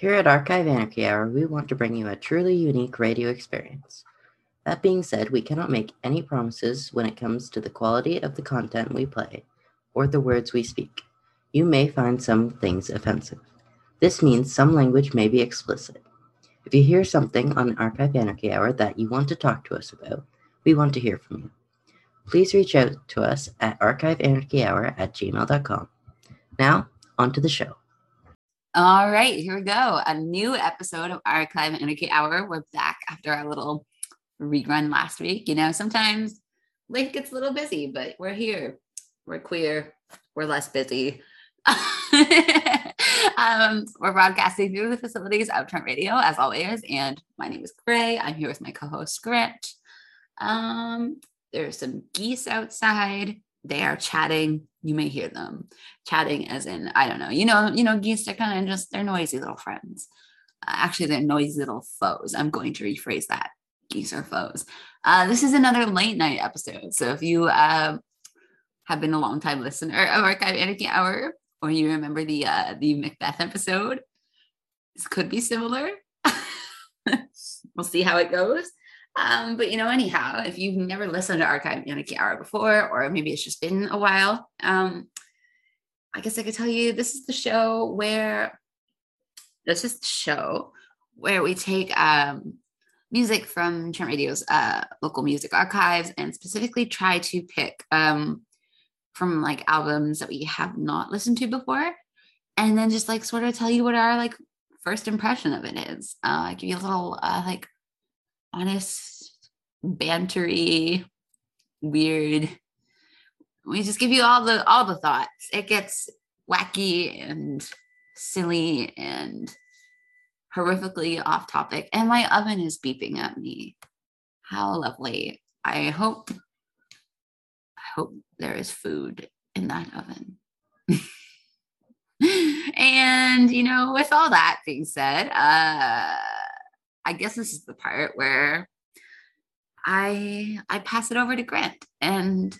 Here at Archive Anarchy Hour, we want to bring you a truly unique radio experience. That being said, we cannot make any promises when it comes to the quality of the content we play or the words we speak. You may find some things offensive. This means some language may be explicit. If you hear something on Archive Anarchy Hour that you want to talk to us about, we want to hear from you. Please reach out to us at archiveanarchyhour at gmail.com. Now, on to the show. All right, here we go. A new episode of Archive Anarchy Hour. We're back after our little rerun last week. You know, sometimes life gets a little busy, but we're here. We're queer. We're less busy. um, we're broadcasting through the facilities of Trent Radio, as always. And my name is Gray. I'm here with my co-host Grant. Um, there's some geese outside. They are chatting. You may hear them chatting, as in I don't know. You know, you know, geese are kind of just they're noisy little friends. Uh, actually, they're noisy little foes. I'm going to rephrase that. Geese are foes. Uh, this is another late night episode. So if you uh, have been a long time listener of Archive Anarchy Hour, or you remember the uh, the Macbeth episode, this could be similar. we'll see how it goes. Um, but you know, anyhow, if you've never listened to Archive Anarchy Hour before, or maybe it's just been a while, um, I guess I could tell you this is the show where this is the show where we take um, music from Trent Radio's uh, local music archives and specifically try to pick um, from like albums that we have not listened to before, and then just like sort of tell you what our like first impression of it is. Uh, give you a little uh, like honest, bantery, weird. We just give you all the all the thoughts. It gets wacky and silly and horrifically off topic. And my oven is beeping at me. How lovely. I hope I hope there is food in that oven. and you know, with all that being said, uh I guess this is the part where I I pass it over to Grant and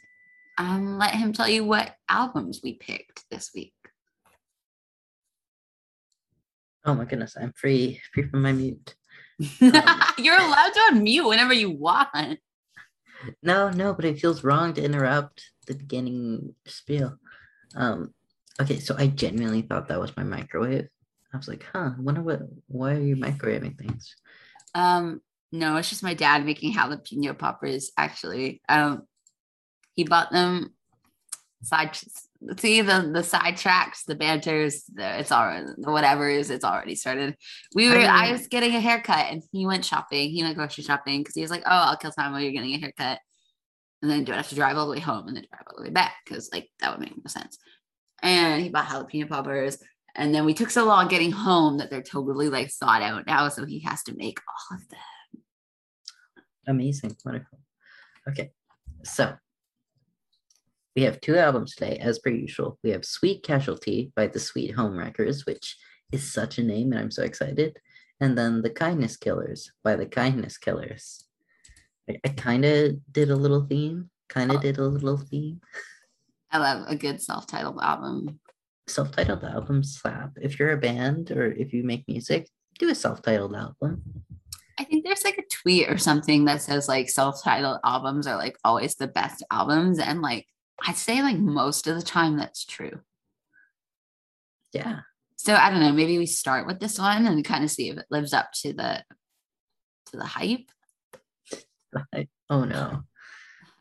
um, let him tell you what albums we picked this week. Oh my goodness, I'm free, free from my mute. Um, You're allowed to unmute whenever you want. No, no, but it feels wrong to interrupt the beginning spiel. Um, okay, so I genuinely thought that was my microwave. I was like, huh, I wonder what why are you microwaving things? Um, no, it's just my dad making jalapeno poppers. Actually, um, he bought them side. See the the side tracks, the banters. The, it's all the whatever's. It's already started. We were. I, mean, I was getting a haircut, and he went shopping. He went grocery shopping because he was like, "Oh, I'll kill time while you're getting a haircut." and then don't have to drive all the way home and then drive all the way back because like that would make no sense. And he bought jalapeno poppers. And then we took so long getting home that they're totally like thought out now. So he has to make all of them. Amazing. Wonderful. Okay. So we have two albums today, as per usual. We have Sweet Casualty by the Sweet Home Wreckers, which is such a name, and I'm so excited. And then The Kindness Killers by The Kindness Killers. I, I kind of did a little theme, kind of oh. did a little theme. I love a good self titled album self-titled album slap. If you're a band or if you make music, do a self-titled album. I think there's like a tweet or something that says like self-titled albums are like always the best albums and like I'd say like most of the time that's true. Yeah. So I don't know, maybe we start with this one and kind of see if it lives up to the to the hype. Oh no.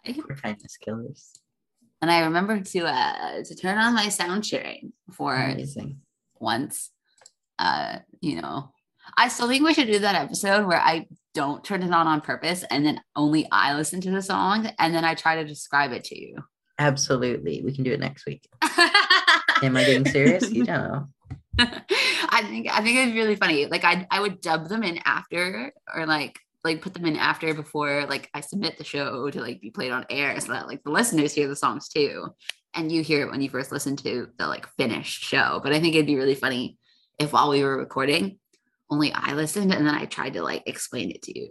We're kindness killers and I remember to uh to turn on my sound sharing for Amazing. once. Uh, you know, I still think we should do that episode where I don't turn it on on purpose and then only I listen to the song and then I try to describe it to you. Absolutely. We can do it next week. Am I being serious? You don't know. I think I think it's really funny. Like I I would dub them in after or like like put them in after before like I submit the show to like be played on air so that like the listeners hear the songs too. And you hear it when you first listen to the like finished show. But I think it'd be really funny if while we were recording, only I listened and then I tried to like explain it to you.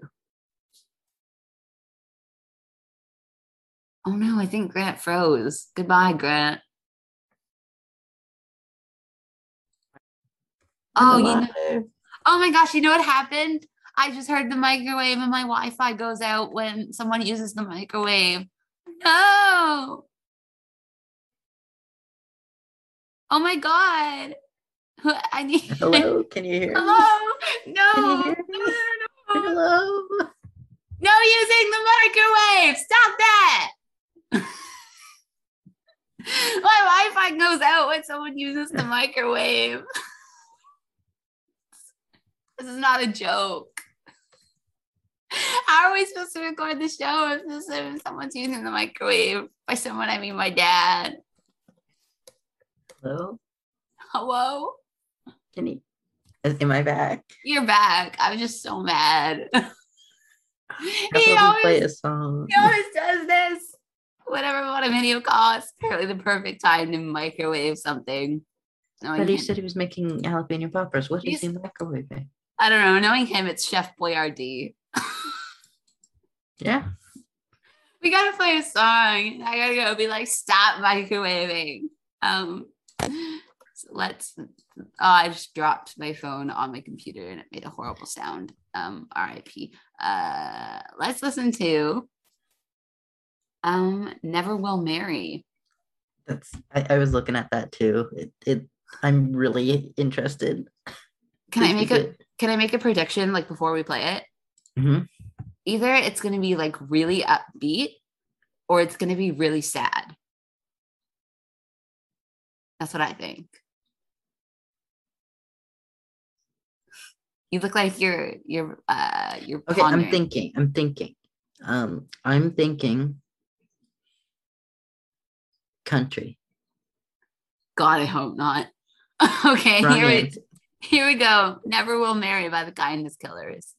Oh no, I think Grant froze. Goodbye, Grant. Oh, you know, Oh my gosh, you know what happened? I just heard the microwave and my Wi Fi goes out when someone uses the microwave. No. Oh my God. I need. Hello, can you hear me? Hello. No. Can you hear No, me? no, no, no. Hello. No using the microwave. Stop that. My Wi Fi goes out when someone uses the microwave. this is not a joke. How are we supposed to record the show if, this, if someone's using the microwave? By someone, I mean my dad. Hello. Hello? Can you? Am I back? You're back. I was just so mad. He we play always, a song? he always does this. Whatever what a video call, it's apparently the perfect time to microwave something. Knowing But he him- said he was making jalapeno poppers. What is he microwaving? I don't know. Knowing him, it's Chef Boyardee. Yeah. we gotta play a song. I gotta go be like, stop microwaving. Um, so let's. Oh, I just dropped my phone on my computer and it made a horrible sound. Um, R.I.P. Uh, let's listen to. Um, never will marry. That's. I, I was looking at that too. It. it I'm really interested. Can I make a. Can I make a prediction like before we play it? Mhm. Either it's gonna be like really upbeat, or it's gonna be really sad. That's what I think. You look like you're you're uh you're Okay, I'm thinking. I'm thinking. Um, I'm thinking. Country. God, I hope not. okay, Wrong here we here we go. Never will marry by the kindness killers.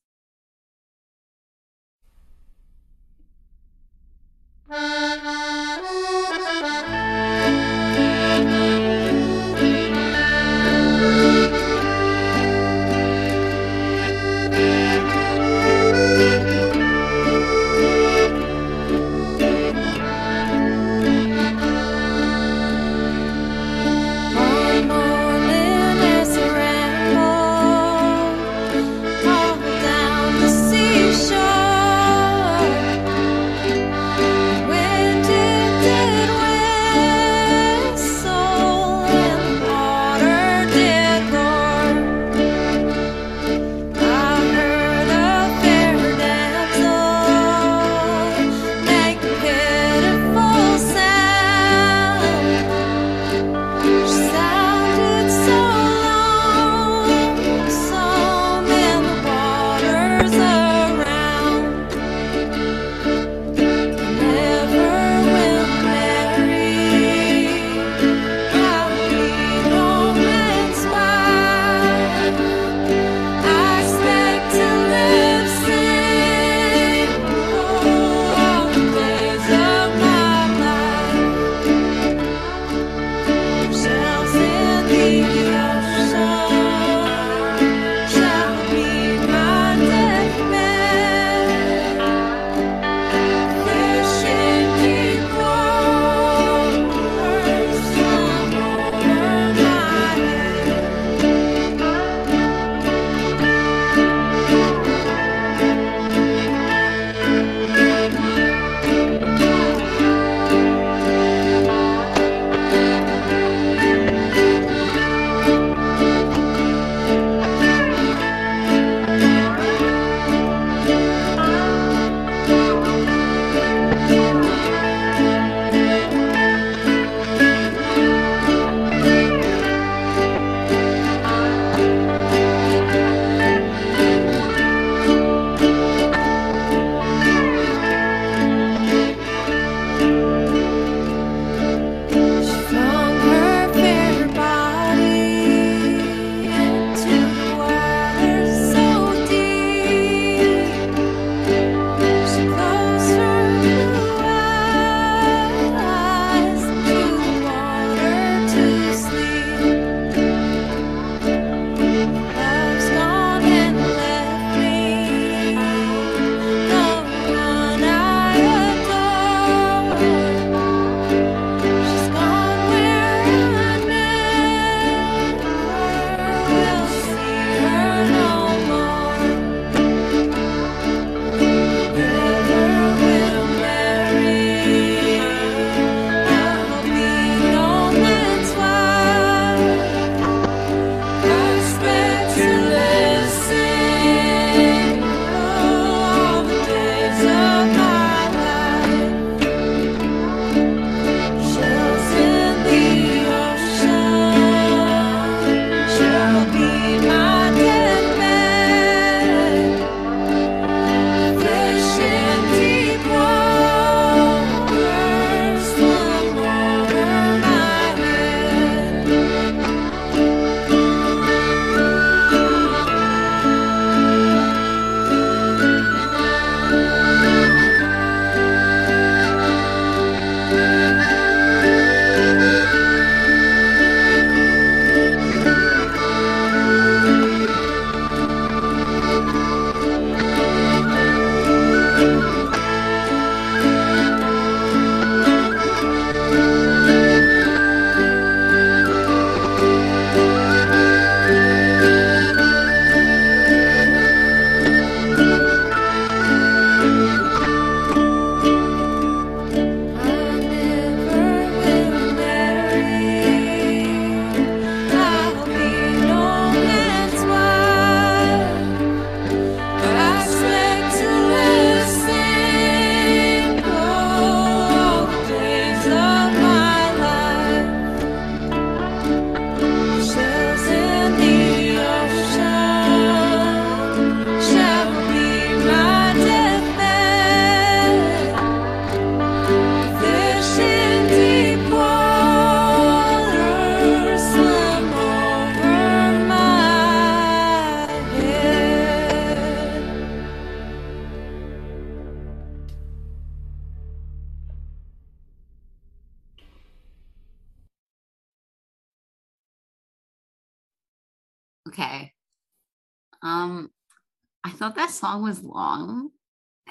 Song was long,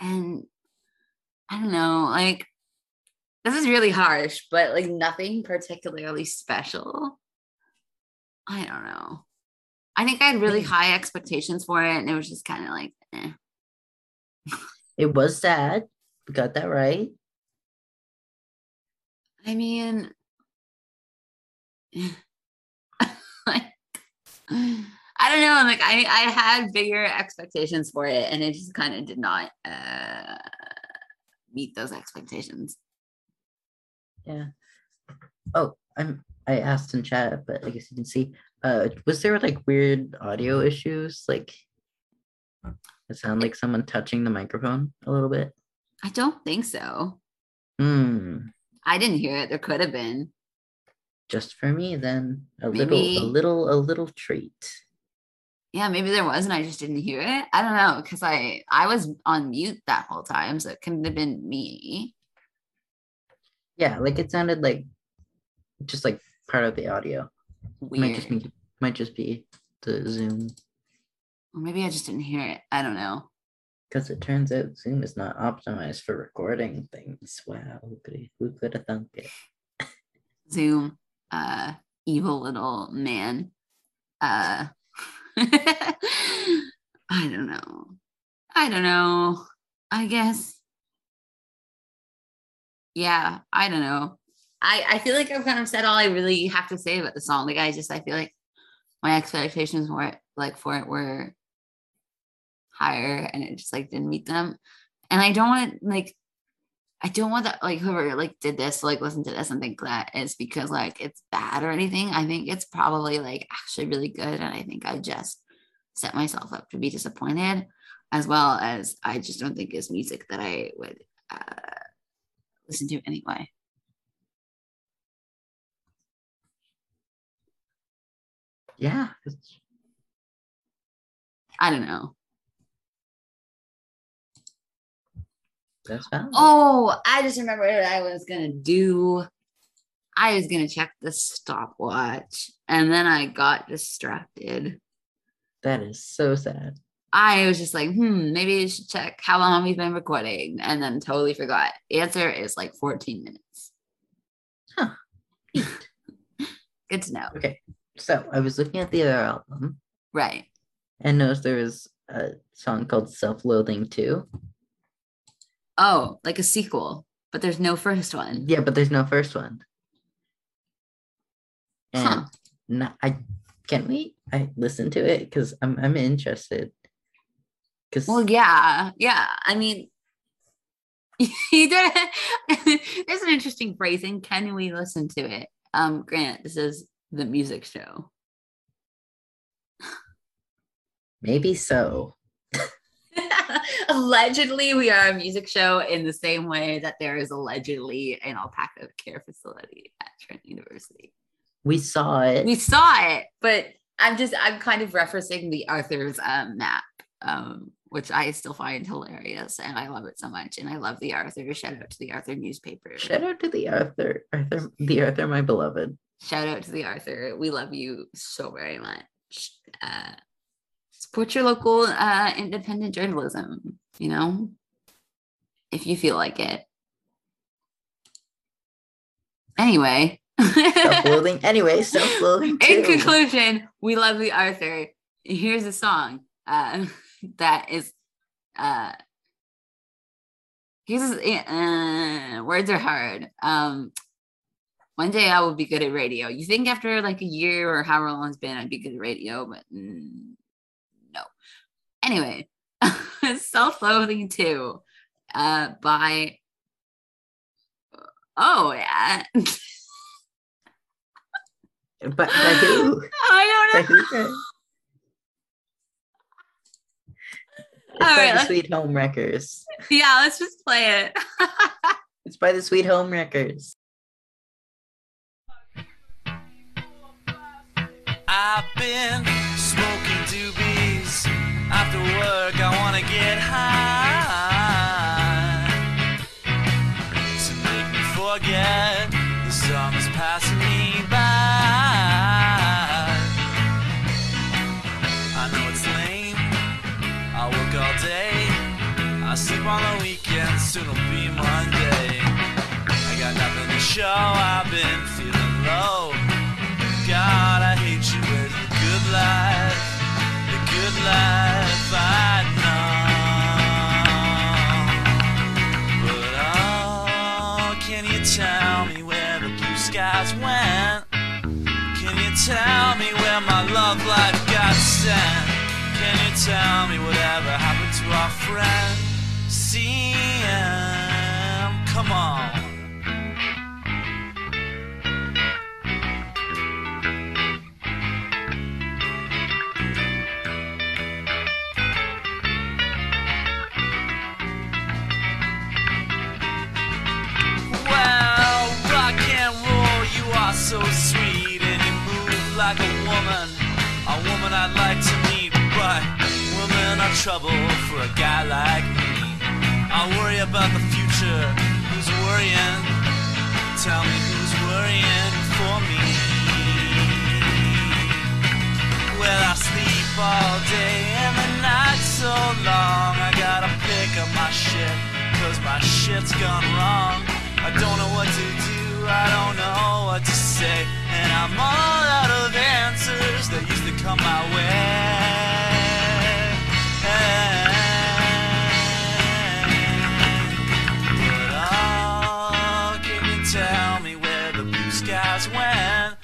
and I don't know, like this is really harsh, but like nothing particularly special. I don't know. I think I had really Hmm. high expectations for it, and it was just kind of like, eh. It was sad. We got that right. I mean, like, I don't know. Like, I I had bigger expectations for it, and it just kind of did not uh, meet those expectations. Yeah. Oh, I'm. I asked in chat, but I guess you didn't see. Uh, was there like weird audio issues? Like, it sounded like someone touching the microphone a little bit. I don't think so. Hmm. I didn't hear it. There could have been. Just for me, then a Maybe- little, a little, a little treat. Yeah, maybe there was, and I just didn't hear it. I don't know because I I was on mute that whole time, so it couldn't have been me. Yeah, like it sounded like just like part of the audio. Weird. Might just be, might just be the Zoom Or maybe I just didn't hear it. I don't know. because it turns out Zoom is not optimized for recording things. Wow, who could who could have thunk it? Zoom, uh, evil little man. Uh, I don't know. I don't know. I guess. Yeah, I don't know. I I feel like I've kind of said all I really have to say about the song. Like I just I feel like my expectations it like for it were higher and it just like didn't meet them. And I don't want like I don't want that like whoever like did this like listen to this and think that it's because like it's bad or anything. I think it's probably like actually really good, and I think I just set myself up to be disappointed, as well as I just don't think it's music that I would uh, listen to anyway. Yeah, I don't know. That's valid. Oh, I just remembered what I was gonna do. I was gonna check the stopwatch, and then I got distracted. That is so sad. I was just like, hmm, maybe you should check how long we've been recording, and then totally forgot. The answer is like 14 minutes. Huh. Good to know. Okay, so I was looking at the other album Right. and noticed there was a song called Self Loathing 2. Oh, like a sequel, but there's no first one. Yeah, but there's no first one. And Huh. no- I can we I listen to it because I'm I'm interested. Because Well, yeah, yeah. I mean, you did. There's an interesting phrasing. Can we listen to it? Um, Grant, this is the music show. maybe so. allegedly, we are a music show in the same way that there is allegedly an alpaca care facility at Trent University. We saw it. We saw it, but I'm just I'm kind of referencing the Arthur's um, map, um, which I still find hilarious, and I love it so much. And I love the Arthur. Shout out to the Arthur newspaper. Shout out to the Arthur, Arthur, the Arthur, my beloved. Shout out to the Arthur. We love you so very much. Uh, support your local uh, independent journalism, you know, if you feel like it. Anyway, Self-loathing. anyway, self-loathing. in conclusion, we love the Arthur. Here's a song uh, that is. Uh, here's uh, words are hard. Um, one day I will be good at radio. You think after like a year or however long it's been, I'd be good at radio, but mm. Anyway, self-loathing too, uh, by. Oh yeah, But by who? I don't know. who? guys? It's All by right, the Sweet Home Wreckers. Yeah, let's just play it. It's by the Sweet Home Wreckers. I've been smoking doobies. After work, I wanna get high. To make me forget the summer's passing me by. I know it's lame, I work all day. I sleep on the weekends, soon it'll be Monday. I got nothing to show, I've been feeling low. God, I hate you with the good life, the good life But oh, can you tell me where the blue skies went? Can you tell me where my love life got sent? Can you tell me whatever happened to our friend? CM, come on. Trouble for a guy like me. I worry about the future. Who's worrying? Tell me who's worrying for me. Well, I sleep all day and the night's so long. I gotta pick up my shit, cause my shit's gone wrong. I don't know what to do, I don't know what to say. And I'm all out of answers that used to come my way. Tell me where the blue skies went?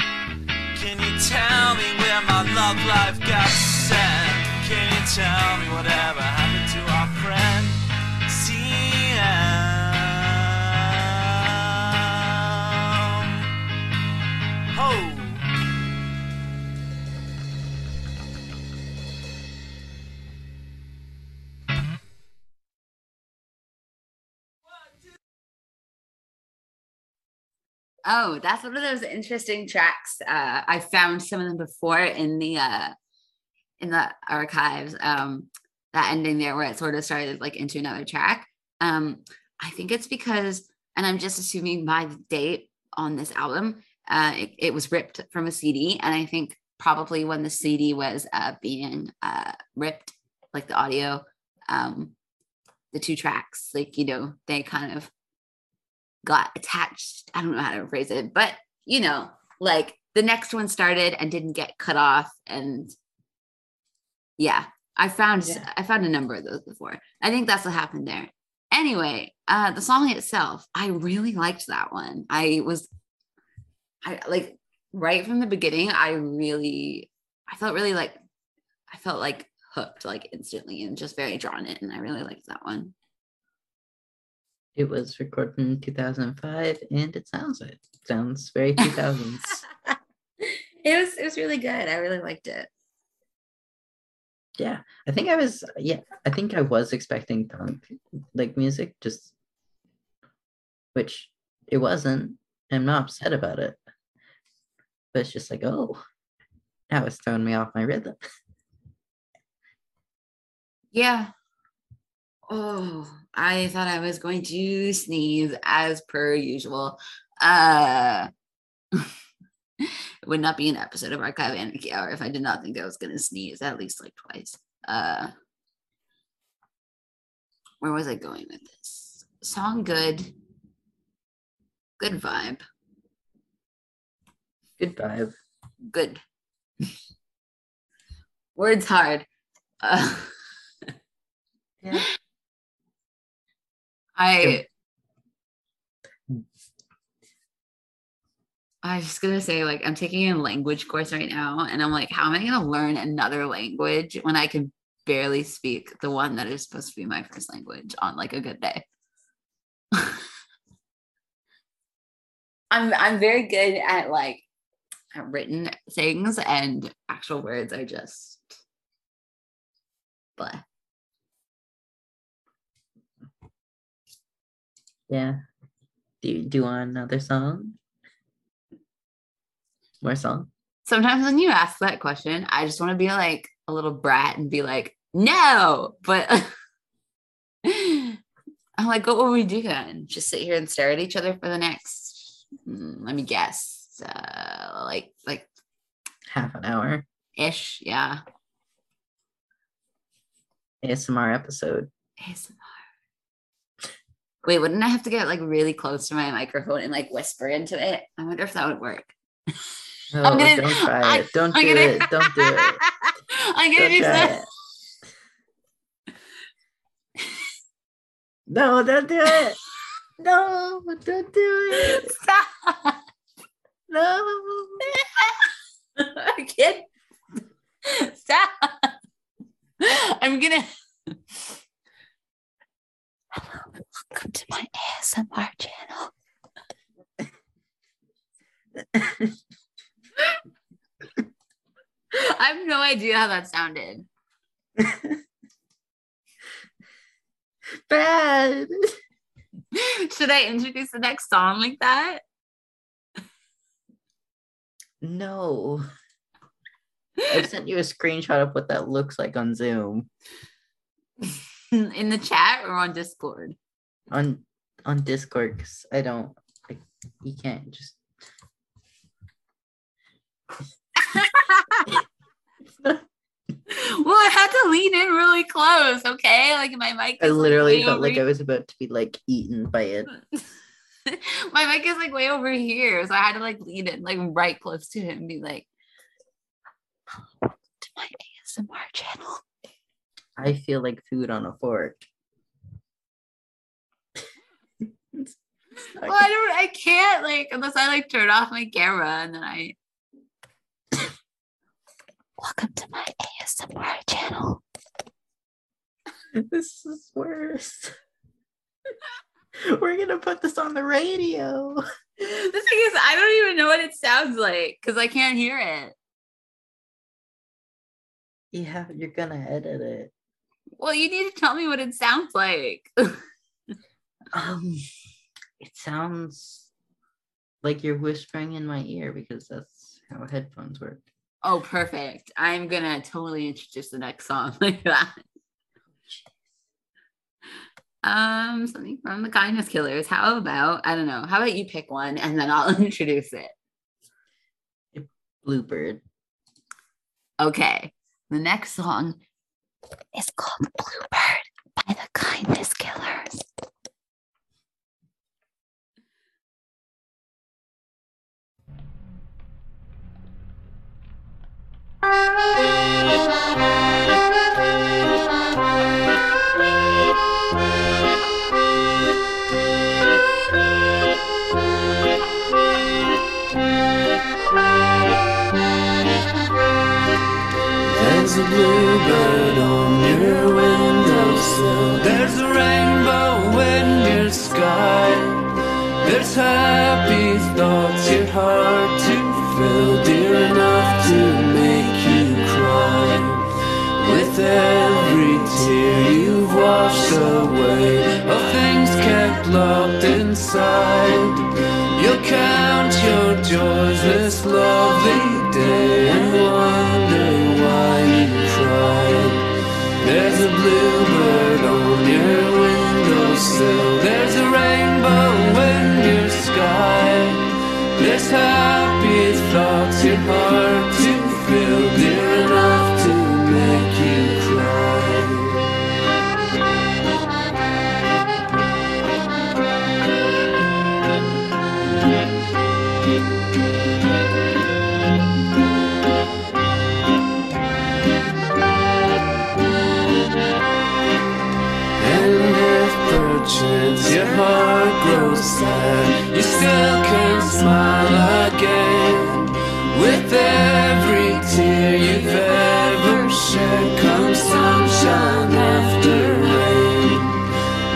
Can you tell me where my love life got sent? Can you tell me whatever Oh, that's one of those interesting tracks. Uh, I found some of them before in the uh, in the archives. Um, that ending there where it sort of started like into another track. Um, I think it's because, and I'm just assuming by the date on this album, uh, it, it was ripped from a CD, and I think probably when the CD was uh, being uh, ripped, like the audio, um, the two tracks, like you know, they kind of got attached. I don't know how to phrase it, but you know, like the next one started and didn't get cut off. And yeah, I found Yeah. I found a number of those before. I think that's what happened there. Anyway, uh the song itself, I really liked that one. I was I like right from the beginning, I really I felt really like I felt like hooked like instantly and just very drawn in. And I really liked that one. It was recorded in 2005, and it sounds it sounds very 2000s. it was it was really good. I really liked it. yeah, I think I was. Yeah, I think I was expecting punk like music, just which it wasn't. I'm not upset about it, but it's just like, oh, that was throwing me off my rhythm. Yeah. Oh, I thought I was going to sneeze as per usual. Uh it would not be an episode of Archive Anarchy Hour if I did not think I was gonna sneeze at least like twice. Uh where was I going with this? Song good. Good vibe. Good vibe. Good. Words hard. Uh, Yeah. I I was just gonna say, like, I'm taking a language course right now, and I'm like, how am I gonna learn another language when I can barely speak the one that is supposed to be my first language on like a good day? I'm I'm very good at like at written things and actual words are just blah. Yeah. Do you do you want another song? More song? sometimes when you ask that question, I just want to be like a little brat and be like, no, but I'm like, what will we do then? Just sit here and stare at each other for the next, mm, let me guess, uh, like, like Half an hour ish. Yeah. ASMR episode. ASMR. Wait, wouldn't I have to get like really close to my microphone and like whisper into it? I wonder if that would work. No, I'm gonna- don't try I- it. Don't I'm do gonna- it. Don't do it. I'm gonna Don't do that. it. No, don't do it. No, don't do it. Stop. No. I can't. Stop. I'm gonna. Hello, welcome to my ASMR channel. I have no idea how that sounded. Bad. Should I introduce the next song like that? No. I sent you a screenshot of what that looks like on Zoom. In the chat or on Discord? On on Discord because I don't like you can't just Well, I had to lean in really close, okay? Like my mic. I is, like, literally way felt like I was about to be like eaten by it. my mic is like way over here, so I had to like lean in like right close to him and be like, to my ASMR channel." I feel like food on a fork. It's not Well, I don't. I can't like unless I like turn off my camera and then I. Welcome to my ASMR channel. this is worse. We're gonna put this on the radio. The thing is, I don't even know what it sounds like because I can't hear it. Yeah, you're gonna edit it. Well, you need to tell me what it sounds like. Um, it sounds like you're whispering in my ear because that's how headphones work. oh, perfect. I'm gonna totally introduce the next song like that. Um, something from the Kindness Killers. How about I don't know? How about you pick one and then I'll introduce it. Bluebird. Okay. The next song is called Bluebird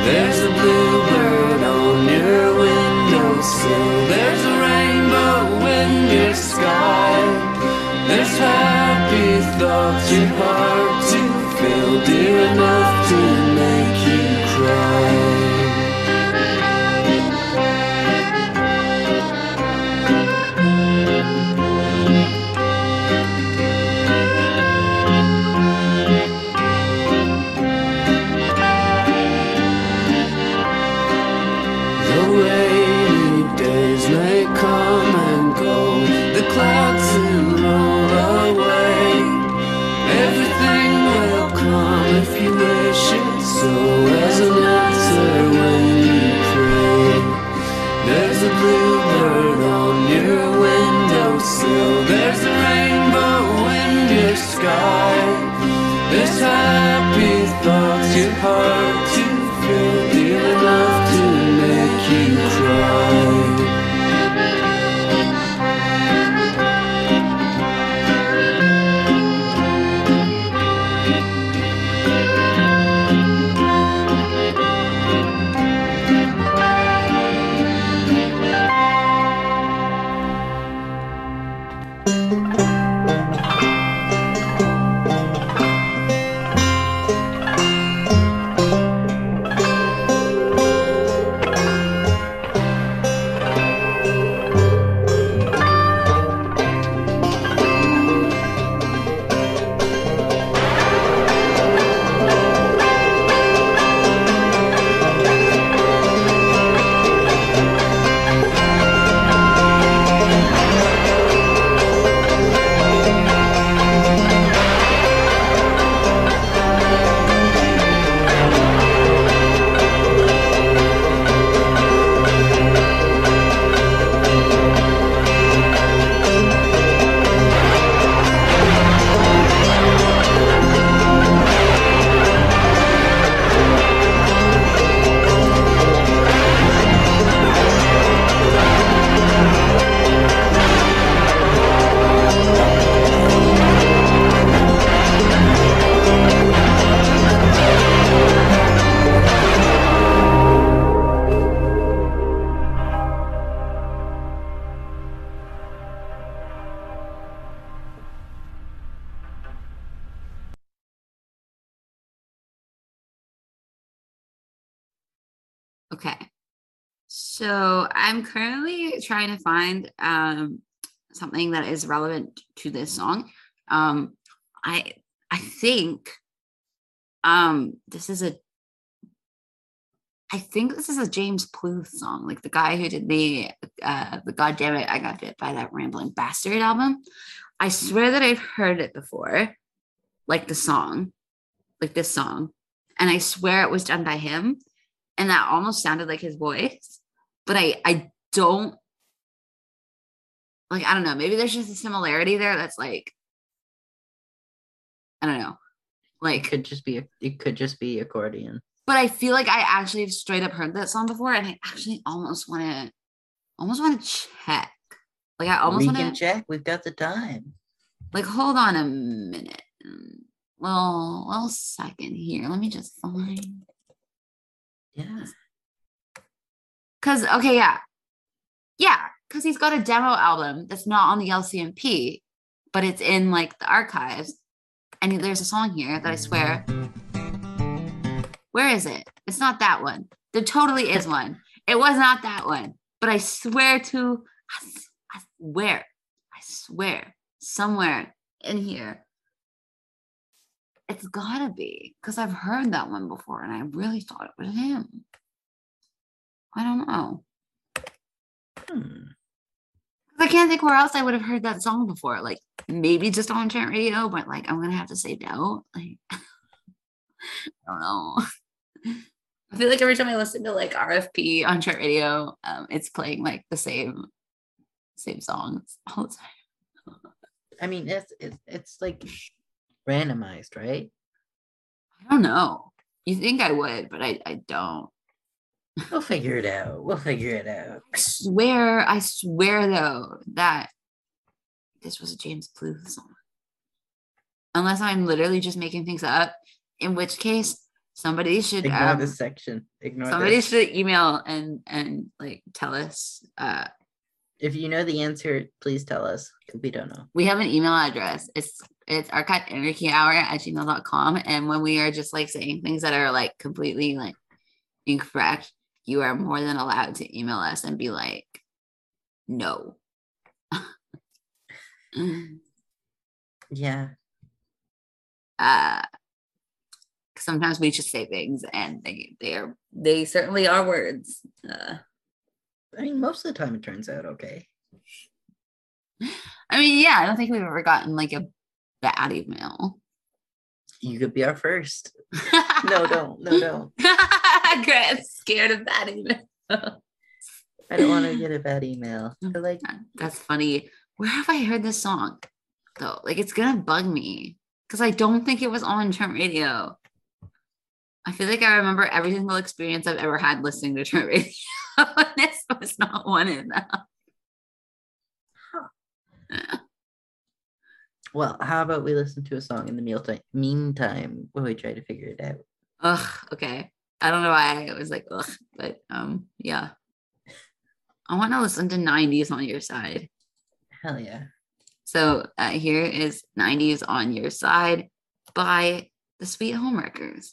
There's a bluebird on your windowsill. There's a rainbow in your sky. There's happy thoughts your I'm currently trying to find um, something that is relevant to this song. Um, I I think um, this is a I think this is a James Pluth song, like the guy who did the uh, the God damn it, I got bit by that rambling bastard album. I swear that I've heard it before, like the song, like this song, and I swear it was done by him and that almost sounded like his voice but i i don't like i don't know maybe there's just a similarity there that's like i don't know Like It could just be it could just be accordion. but i feel like i actually have straight up heard that song before and i actually almost want to almost want to check like i almost want to check. We've got the time. like hold on a minute well well second here let me just find Yeah. Cause okay, yeah. Yeah, because he's got a demo album that's not on the LCMP, but it's in like the archives. And there's a song here that I swear. Where is it? It's not that one. There totally is one. It was not that one. But I swear to I, swear, I swear, somewhere in here. It's gotta be because I've heard that one before and I really thought it was him. I don't know. Hmm. I can't think where else I would have heard that song before. Like maybe just on Trent Radio, but like I'm gonna have to say no. Like I don't know. I feel like every time I listen to like RFP on Trent Radio, um, it's playing like the same same songs all the time. I mean, it's it's it's like randomized, right? I don't know. You think I would, but I, I don't. We'll figure it out. We'll figure it out. I swear, I swear though that this was a James Bluth song. Unless I'm literally just making things up, in which case somebody should Ignore um, this section. Ignore somebody this. should email and and like tell us. Uh, If you know the answer, please tell us. we don't know. we have an email address. It's it's archive anarchy hour at gmail.com. And when we are just like saying things that are like completely like incorrect, you are more than allowed to email us and be like, no. Yeah. uh sometimes we just say things and they they are they certainly are words uh I mean, most of the time it turns out okay. i mean yeah i don't think we've ever gotten like a bad email You could be our first. No, don't. No, don't. I'm scared of that email I don't want to get a bad email. I mm, like that's funny where have i heard this song though like it's gonna bug me because I don't think it was on Trent Radio. I feel like I remember every single experience I've ever had listening to Trent Radio. this was not one of them. Well, how about we listen to a song in the mealtime meantime while we try to figure it out? Ugh, okay. I don't know why I was like, ugh, but um, yeah. I want to listen to 90s on your side. Hell yeah. So uh, here is 90s on your side by the Sweet Home Homewreckers.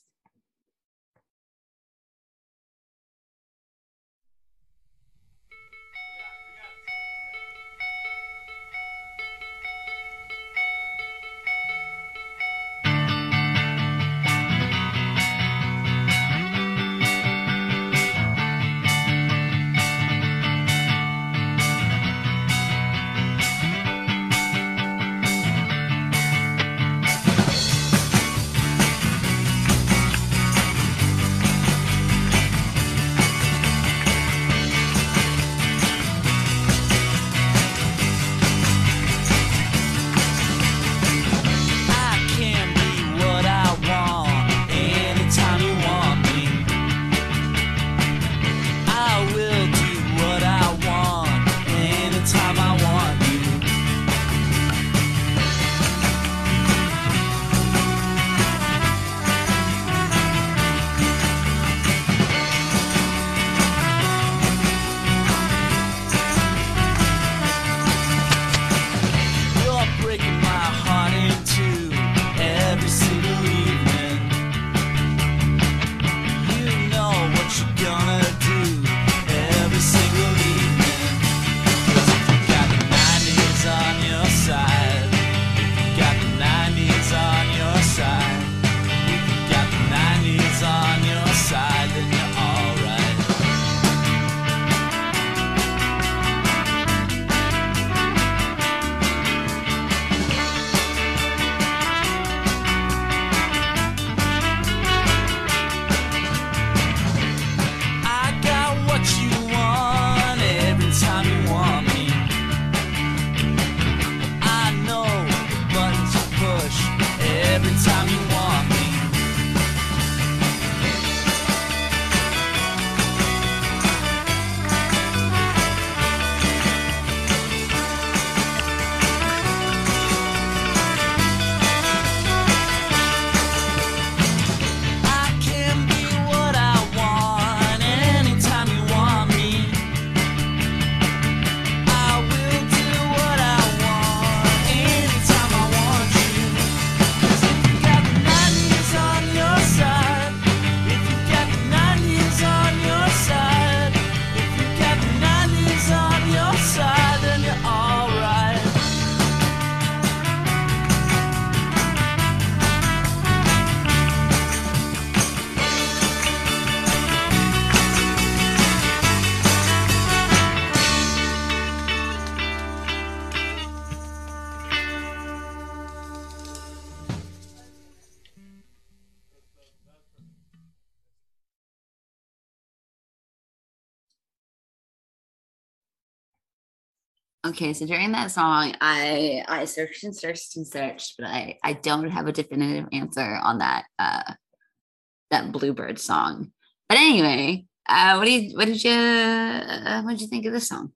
Okay, so during that song, I I searched and searched and searched, but I I don't have a definitive answer on that uh that Bluebird song. But anyway, uh, what do you what did you uh, what did you think of this song?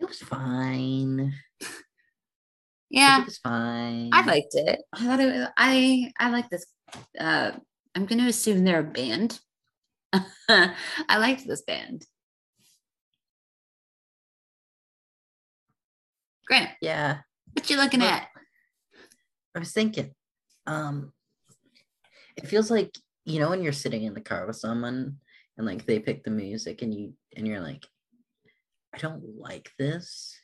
It was fine. Yeah, It was fine. I liked it. I thought it was, I I like this. Uh, I'm going to assume they're a band. I liked this band. Grant, Yeah. what you looking Well, at? I was thinking, um, it feels like you know when you're sitting in the car with someone and like they pick the music and you and you're like, I don't like this,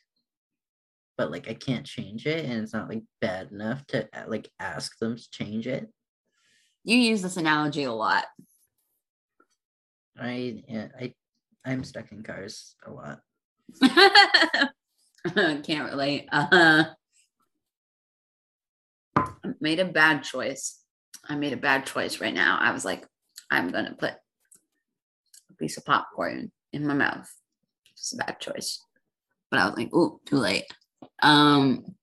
but like I can't change it and it's not like bad enough to uh, like ask them to change it. You use this analogy a lot. I yeah, I I'm stuck in cars a lot. Can't relate. Uh, made a bad choice. I made a bad choice right now. I was like, I'm going to put a piece of popcorn in my mouth. It's a bad choice. But I was like, ooh, too late. Um,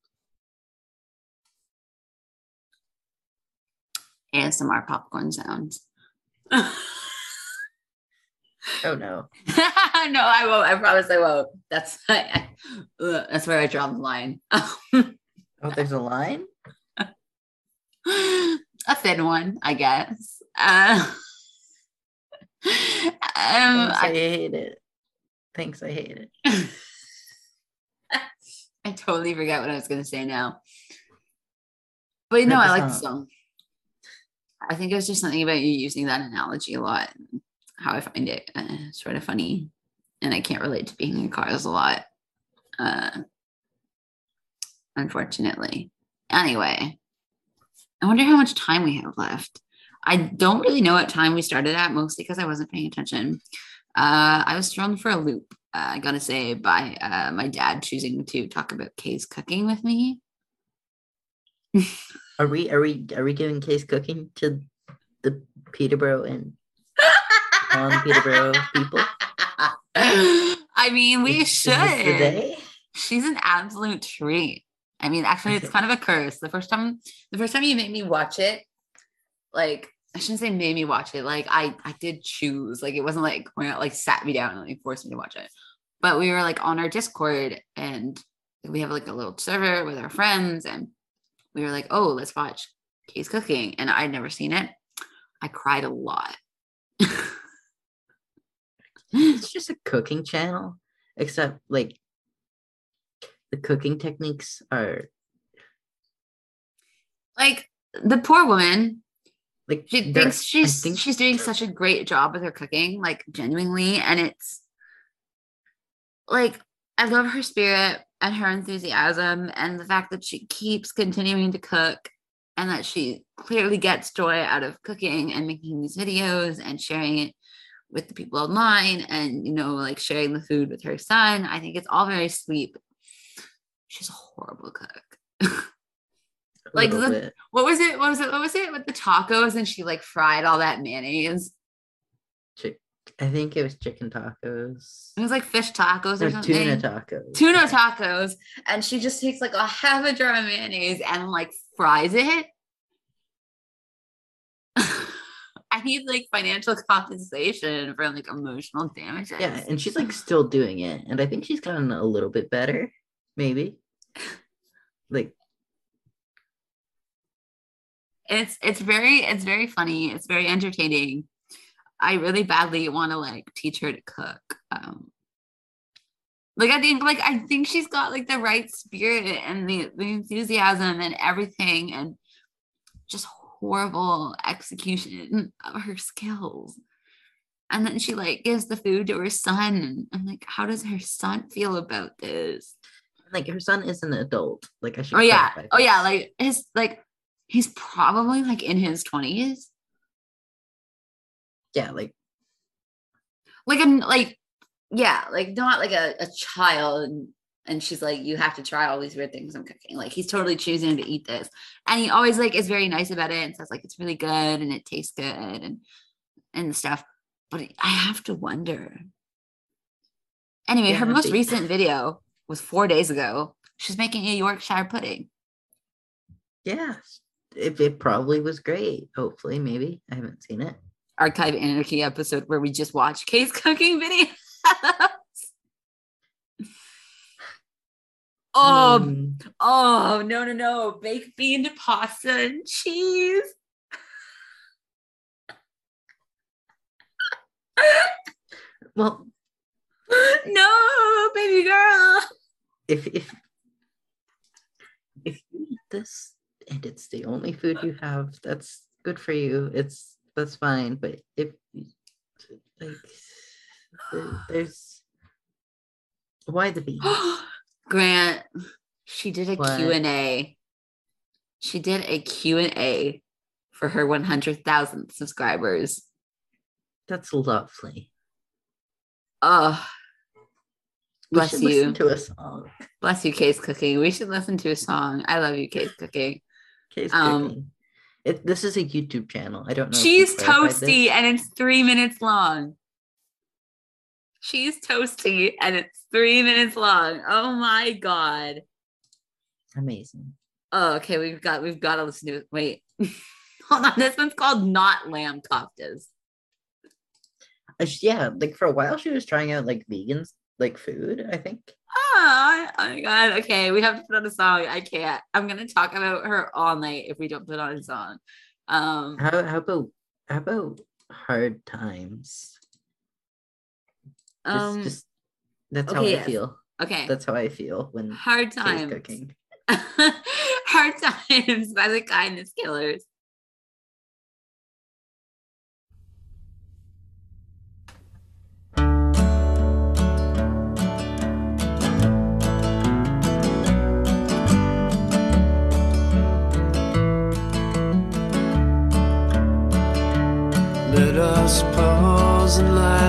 ASMR popcorn sounds. Oh no. no, I won't. I promise I won't. That's I, I- ugh, that's where I draw the line. Oh, there's a line? a thin one, I guess. Uh, um, I I, hate it. Thanks, I hate it. I totally forgot what I was gonna say now. But no, I like the song. I think it was just something about you using that analogy a lot. How I find it uh, sort of funny, and I can't relate to being in cars a lot. Uh, unfortunately. Anyway, I wonder how much time we have left. I don't really know what time we started at, mostly because I wasn't paying attention. Uh, I was thrown for a loop, uh, I gotta say, by uh, my dad choosing to talk about Kay's cooking with me. Are we are we are we doing Kay's cooking to the Peterborough and non Peterborough people? I mean, we Is- is this the should. She's an absolute treat. I mean, actually, it's kind of a curse. The first time, the first time you made me watch it, like I shouldn't say made me watch it. Like I, I did choose. Like it wasn't like when it like sat me down and like forced me to watch it. But we were like on our Discord and we have like a little server with our friends, and we were like, oh, let's watch Kay's cooking, and I'd never seen it. I cried a lot. It's just a cooking channel, except like the cooking techniques are like the poor woman like she thinks she's think she's doing such a great job with her cooking like genuinely and it's like i love her spirit and her enthusiasm and the fact that she keeps continuing to cook and that she clearly gets joy out of cooking and making these videos and sharing it with the people online and you know like sharing the food with her son i think it's all very sweet she's a horrible cook like the- what was it what was it what was it with the tacos and she like fried all that mayonnaise Chick- I think it was chicken tacos It was like fish tacos or or something. tuna tacos. Tuna tacos. And she just takes like a half a jar of mayonnaise and like fries it. I need like financial compensation for like emotional damages. Yeah, and she's like still doing it, and I think she's gotten a little bit better, maybe. Like it's it's very it's very funny. It's very entertaining. I really badly want to like teach her to cook. Um like I think like I think she's got like the right spirit and the, the enthusiasm and everything and just horrible execution of her skills. And then she like gives the food to her son. And I'm like, how does her son feel about this? like her son is an adult. Like I should. Oh yeah. Oh yeah. Like his like he's probably like in his 20s. yeah, like like I'm like yeah, like not like a, a child and, she's like, you have to try all these weird things I'm cooking. Like he's totally choosing to eat this. And he always like is very nice about it and says like it's really good and it tastes good and and stuff. But I have to wonder. Anyway, her most recent video was four days ago. She's making a Yorkshire pudding. yeah, it, it probably was great. Hopefully, maybe I haven't seen it. Archive Anarchy episode where we just watch Kay's cooking videos. Oh, Hmm, Oh no no no! Baked bean pasta and cheese. well, no, baby girl. if if if you eat this and it's the only food you have, that's good for you. It's that's fine. But if like there- there's why the beans? Grant, she did a What? Q&A. She did a Q&A for her 100,000 subscribers. That's lovely. Oh, Bless you. listen to a song. bless you, Kay's Cooking. We should listen to a song. I love you, Kay's Cooking. Kay's Um, cooking. It, this is a YouTube channel. I don't know. She's toasty and it's three minutes long. She's toasty and it's three minutes long. Oh my god. Amazing. Oh, okay. We've got we've got to listen to it. Wait. Hold on, this one's called not lamb koftas. Uh, Yeah, like for a while she was trying out like vegans like food, I think. Oh, oh my god. Okay, we have to put on a song. I can't. I'm gonna talk about her all night if we don't put on a song. Um How how about how about hard times? Um just that's how I yes. feel. okay. That's how I feel when Hard times. cooking. Hard times by the kindness killers.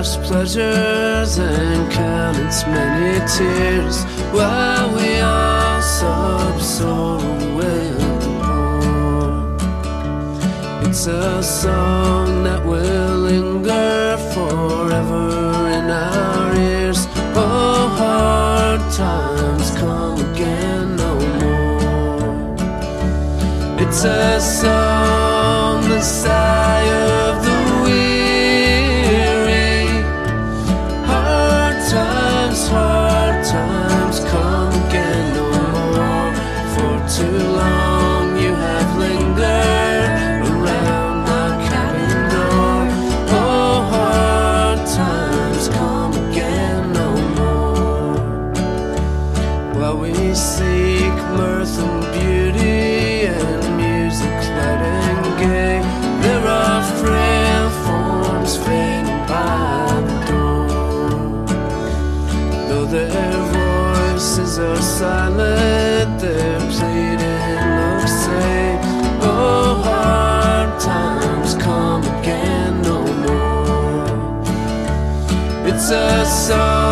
Life's pleasures and count its many tears while we all subsorb with the poor. It's a song that will linger forever in our ears. Oh, hard times come again no more. It's a song, the silent, their pleading looks say, Oh, hard times come again no more. It's a song,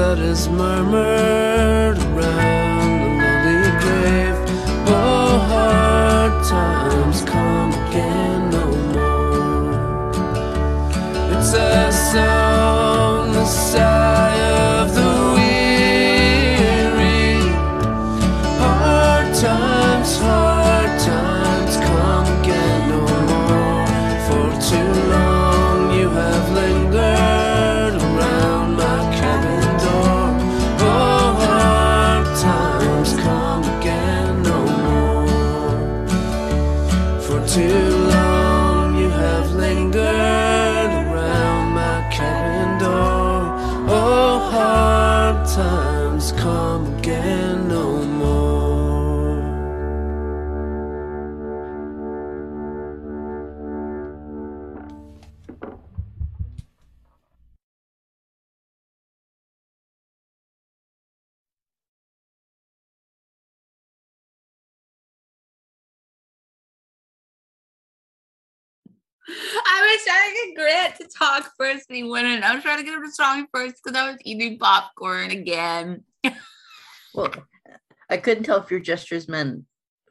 that is murmured first, and he wouldn't. I was trying to get him to talk first because I was eating popcorn again. Well, I couldn't tell if your gestures meant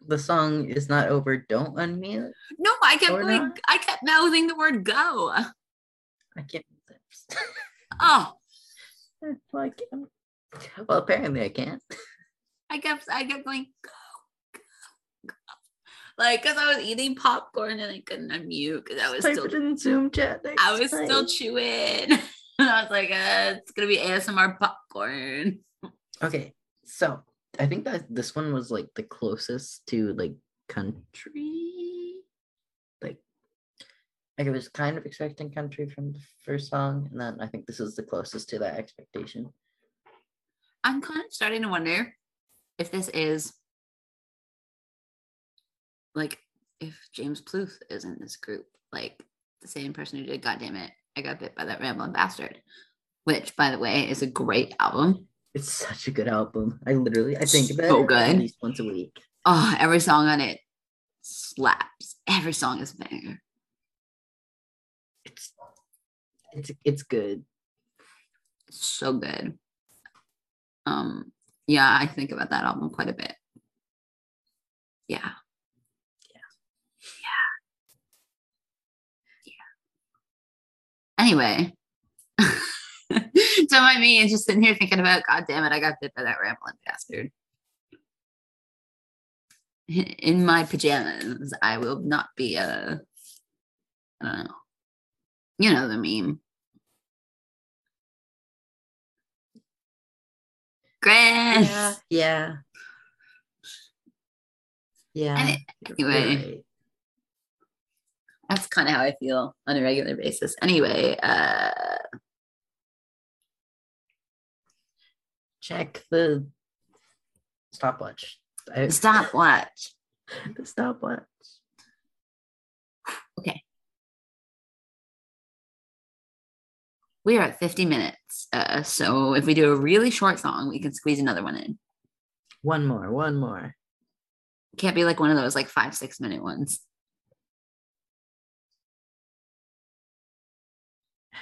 the song is not over, don't unmute. No, I kept like not? I kept mouthing the word go. I can't. Oh, well, I can't. Well, apparently I can't. I kept I kept going go, go, go. Like because I was eating popcorn and I couldn't unmute because I was Type still it in Zoom chat. I was still chewing. and I was like, uh, it's gonna be ASMR popcorn. Okay, so I think that this one was like the closest to like country. Like, like I was kind of expecting country from the first song, and then I think this is the closest to that expectation. I'm kind of starting to wonder if this is like if James Pluth is in this group, like the same person who did God damn it, I got bit by that rambling bastard. Which, by the way, is a great album. It's such a good album. I literally I think about So it good. at least once a week. Oh, every song on it slaps. Every song is banger. It's it's it's good. It's so good. Um, yeah, I think about that album quite a bit. Yeah. Yeah. Yeah. Anyway. so my me is just sitting here thinking about god damn it, I got bit by that rambling bastard. In my pajamas, I will not be a I don't know. You know the meme. Grant. Yeah, yeah. Yeah. Anyway. right. That's kind of how I feel on a regular basis. Anyway, uh check the stopwatch. I- stopwatch. the stopwatch. Okay. We are at 50 minutes. Uh, so if we do a really short song, we can squeeze another one in. One more, one more. Can't be like one of those like five, six minute ones.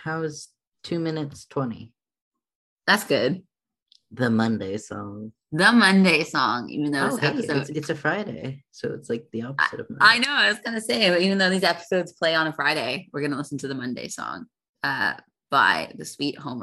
How's two minutes twenty? That's good. The Monday song. The Monday song, even though Oh, hey, episode it's, it's a Friday, so it's like the opposite of Monday. I know. I was gonna say, but even though these episodes play on a Friday, we're gonna listen to the Monday song uh, by the Sweet Home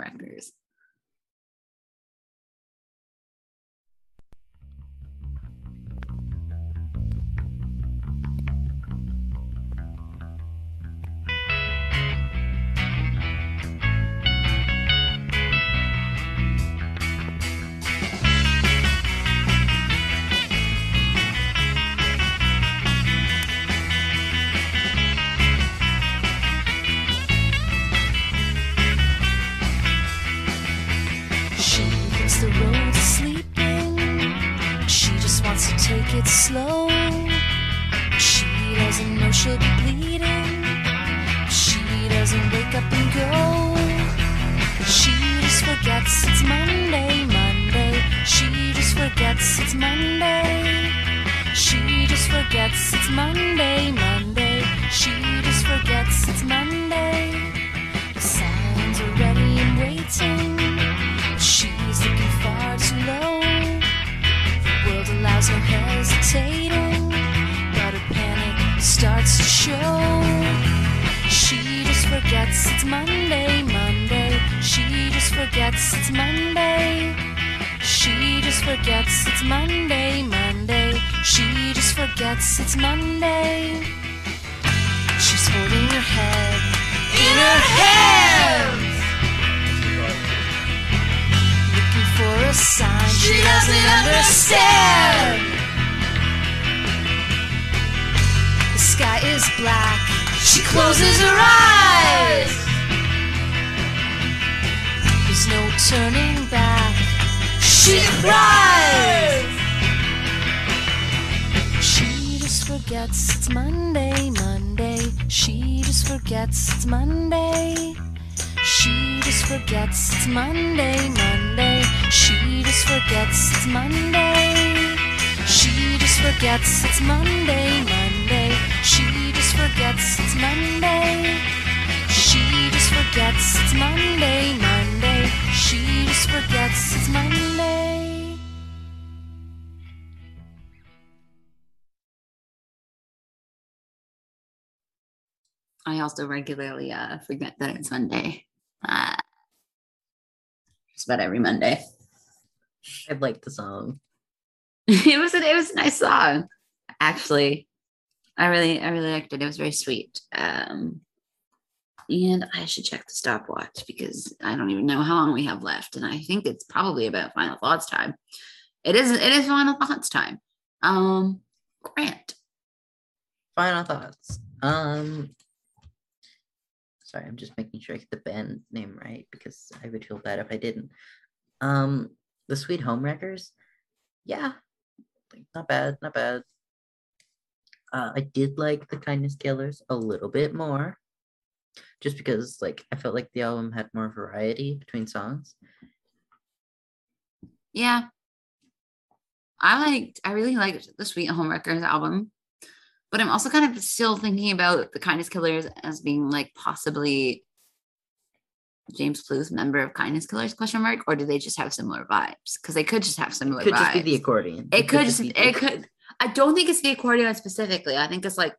slow. She doesn't know she'll be bleeding. She doesn't wake up and go. She just forgets it's Monday, Monday. She just forgets it's Monday. She just forgets it's Monday, Monday. She just forgets it's Monday. The signs are ready and waiting. No hesitating, but her panic starts to show. She just forgets it's Monday, Monday. She just forgets it's Monday. She just forgets it's Monday, Monday. She just forgets it's Monday. She's holding her head in her hands. Sign she doesn't understand. The sky is black. She closes her eyes. There's no turning back. She cries. She just forgets it's Monday, Monday. She just forgets it's Monday. She just forgets it's Monday, Monday. She just forgets it's Monday. She just forgets it's Monday, Monday. She just forgets it's Monday. She just forgets it's Monday, Monday. She just forgets it's Monday. I also regularly uh, forget that it's Monday. Uh, just about every Monday. I like the song. it was a, it was a nice song, actually. I really I really liked it. It was very sweet. Um, and I should check the stopwatch because I don't even know how long we have left, and I think it's probably about final thoughts time. It is it is final thoughts time. Um, Grant. Final thoughts. Um, sorry, I'm just making sure I get the band name right because I would feel bad if I didn't. Um, the Sweet Home Wreckers. Yeah, not bad, not bad. Uh, I did like the Kindness Killers a little bit more, just because like I felt like the album had more variety between songs. Yeah. I liked, I really liked the Sweet Home Wreckers album, but I'm also kind of still thinking about the Kindness Killers as being like possibly James Blue's member of Kindness Killers question mark, or do they just have similar vibes? Because they could just have similar It Could vibes. just be the accordion. it could just, be the it could, I don't think it's the accordion specifically. I think it's like,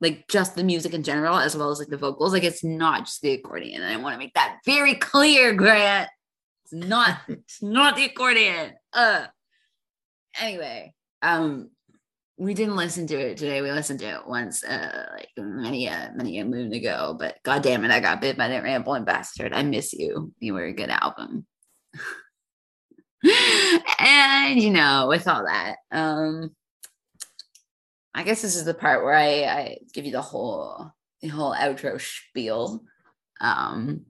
like just the music in general, as well as like the vocals. Like it's not just the accordion. And I want to make that very clear, Grant. It's not it's not the accordion. Uh anyway, um we didn't listen to it today. We listened to it once, uh like many a many a moon ago, but god damn it, I got bit by that rambling bastard. I miss you. You were a good album. and you know, with all that, um I guess this is the part where I, I give you the whole the whole outro spiel. Um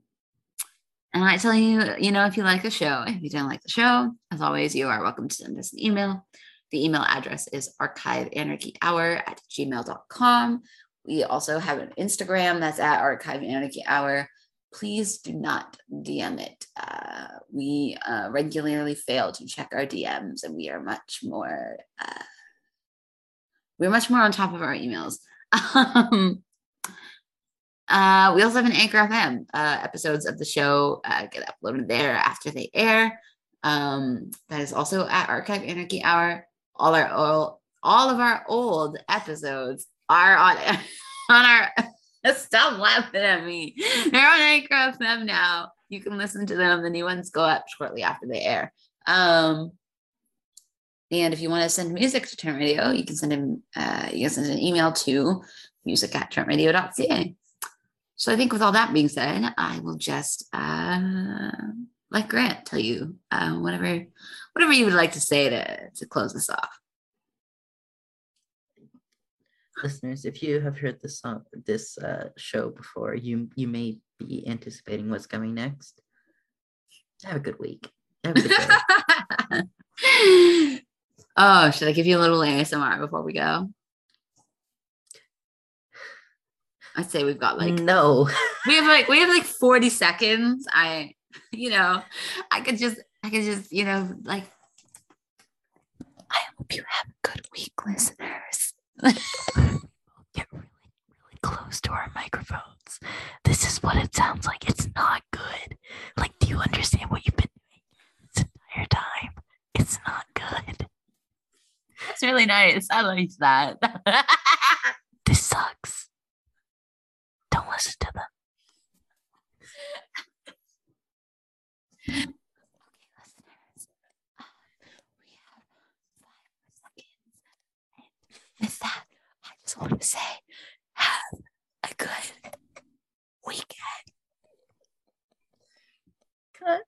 and I tell you, you know, if you like the show, if you don't like the show, as always, you are welcome to send us an email. The email address is archiveanarchyhour at gmail.com. We also have an Instagram that's at Archive Anarchy Hour. Please do not DM it. Uh, we uh, regularly fail to check our DMs, and we are much more uh, we're much more on top of our emails. Um, uh, we also have an Anchor FM. Uh, episodes of the show uh, get uploaded there after they air. Um, that is also at Archive Anarchy Hour. All our all, all of our old episodes are on on our. Stop laughing at me. They're on FM now. You can listen to them. The new ones go up shortly after they air. Um, and if you want to send music to Trent Radio, you can send him. Uh, you can send an email to music at trentradio.ca. So I think with all that being said, I will just uh, let Grant tell you uh, whatever whatever you would like to say to to close this off. listeners, if you have heard this song, this uh, show before, you you may be anticipating what's coming next. Have a good week. Have a good oh, should I give you a little ASMR before we go? I'd say we've got like no. we have like we have like 40 seconds. I you know, I could just I could just, you know, like I hope you have a good week, listeners. get really, really close to our microphones. This is what it sounds like. It's not good. Like, do you understand what you've been doing this entire time? It's not good. That's really nice. I liked that. This sucks. Don't listen to them. okay, listeners. Uh, we have five more seconds. And with that, I just want to say, have a good weekend. Cut.